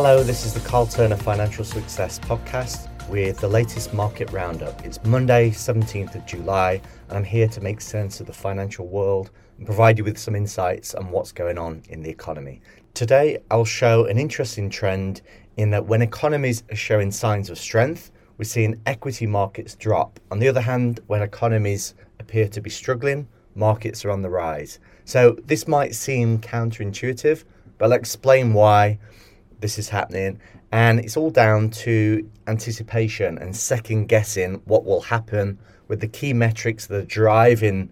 Hello, this is the Carl Turner Financial Success Podcast with the latest market roundup. It's Monday, 17th of July, and I'm here to make sense of the financial world and provide you with some insights on what's going on in the economy. Today, I'll show an interesting trend in that when economies are showing signs of strength, we're seeing equity markets drop. On the other hand, when economies appear to be struggling, markets are on the rise. So this might seem counterintuitive, but I'll explain why this is happening. And it's all down to anticipation and second guessing what will happen with the key metrics that are driving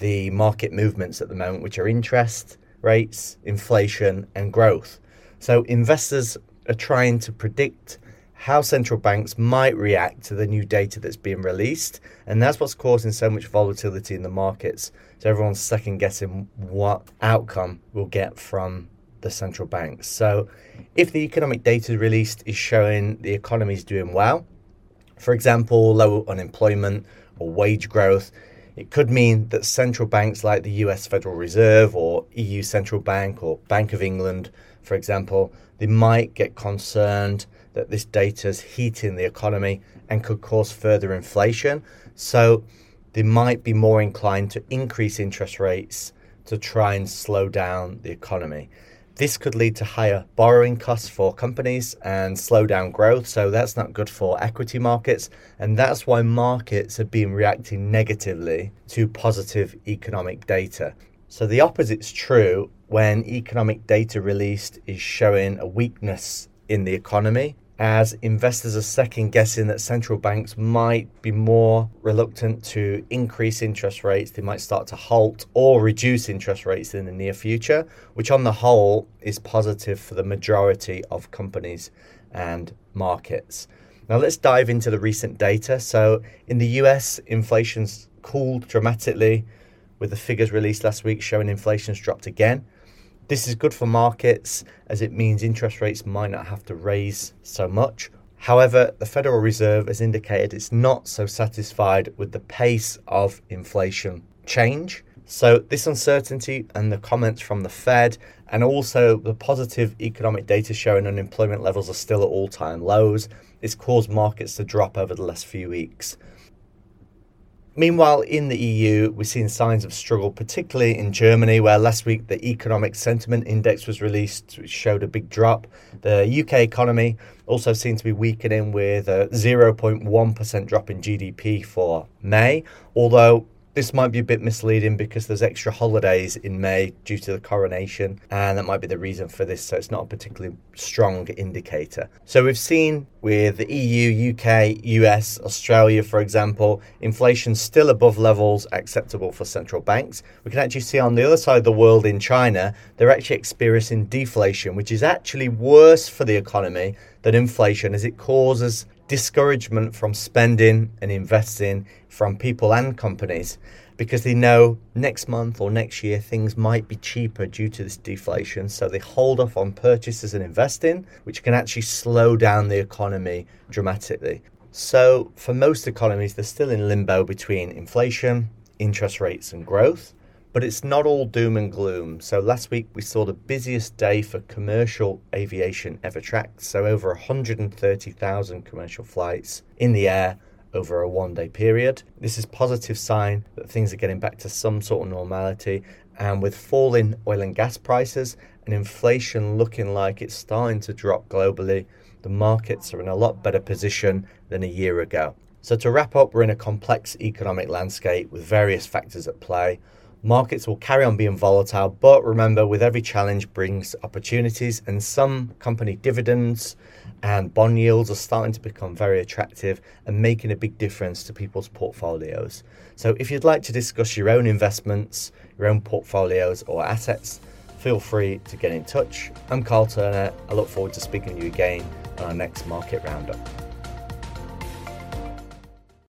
the market movements at the moment, which are interest rates, inflation, and growth. So investors are trying to predict how central banks might react to the new data that's being released. And that's what's causing so much volatility in the markets. So everyone's second guessing what outcome we'll get from the central banks. So, if the economic data released is showing the economy is doing well, for example, low unemployment or wage growth, it could mean that central banks like the US Federal Reserve or EU Central Bank or Bank of England, for example, they might get concerned that this data is heating the economy and could cause further inflation. So they might be more inclined to increase interest rates to try and slow down the economy. This could lead to higher borrowing costs for companies and slow down growth. So that's not good for equity markets. And that's why markets have been reacting negatively to positive economic data. So the opposite's true when economic data released is showing a weakness in the economy as investors are second guessing that central banks might be more reluctant to increase interest rates. They might start to halt or reduce interest rates in the near future, which on the whole is positive for the majority of companies and markets. Now, let's dive into the recent data. So, in the US, inflation's cooled dramatically, with the figures released last week showing inflation's dropped again. This is good for markets as it means interest rates might not have to raise so much. However, the Federal Reserve has indicated it's not so satisfied with the pace of inflation change. So, this uncertainty and the comments from the Fed, and also the positive economic data showing unemployment levels are still at all time lows, it's caused markets to drop over the last few weeks. Meanwhile, in the EU, we're seeing signs of struggle, particularly in Germany, where last week the Economic Sentiment Index was released, which showed a big drop. The UK economy also seems to be weakening with a 0.1% drop in GDP for May, although this might be a bit misleading because there's extra holidays in May due to the coronation, and that might be the reason for this. So it's not a particularly strong indicator. So we've seen with the EU, UK, US, Australia, for example, inflation still above levels acceptable for central banks. We can actually see on the other side of the world in China, they're actually experiencing deflation, which is actually worse for the economy than inflation as it causes discouragement from spending and investing from people and companies because they know next month or next year things might be cheaper due to this deflation. So they hold off on purchases and investing, which can actually slow down the economy dramatically. So for most economies, they're still in limbo between inflation, interest rates, and growth. But it's not all doom and gloom. So last week we saw the busiest day for commercial aviation ever tracked. So over 130,000 commercial flights in the air over a one day period. This is a positive sign that things are getting back to some sort of normality. And with falling oil and gas prices and inflation looking like it's starting to drop globally, the markets are in a lot better position than a year ago. So to wrap up, we're in a complex economic landscape with various factors at play. Markets will carry on being volatile, but remember, with every challenge brings opportunities, and some company dividends and bond yields are starting to become very attractive and making a big difference to people's portfolios. So, if you'd like to discuss your own investments, your own portfolios, or assets, feel free to get in touch. I'm Carl Turner. I look forward to speaking to you again on our next market roundup.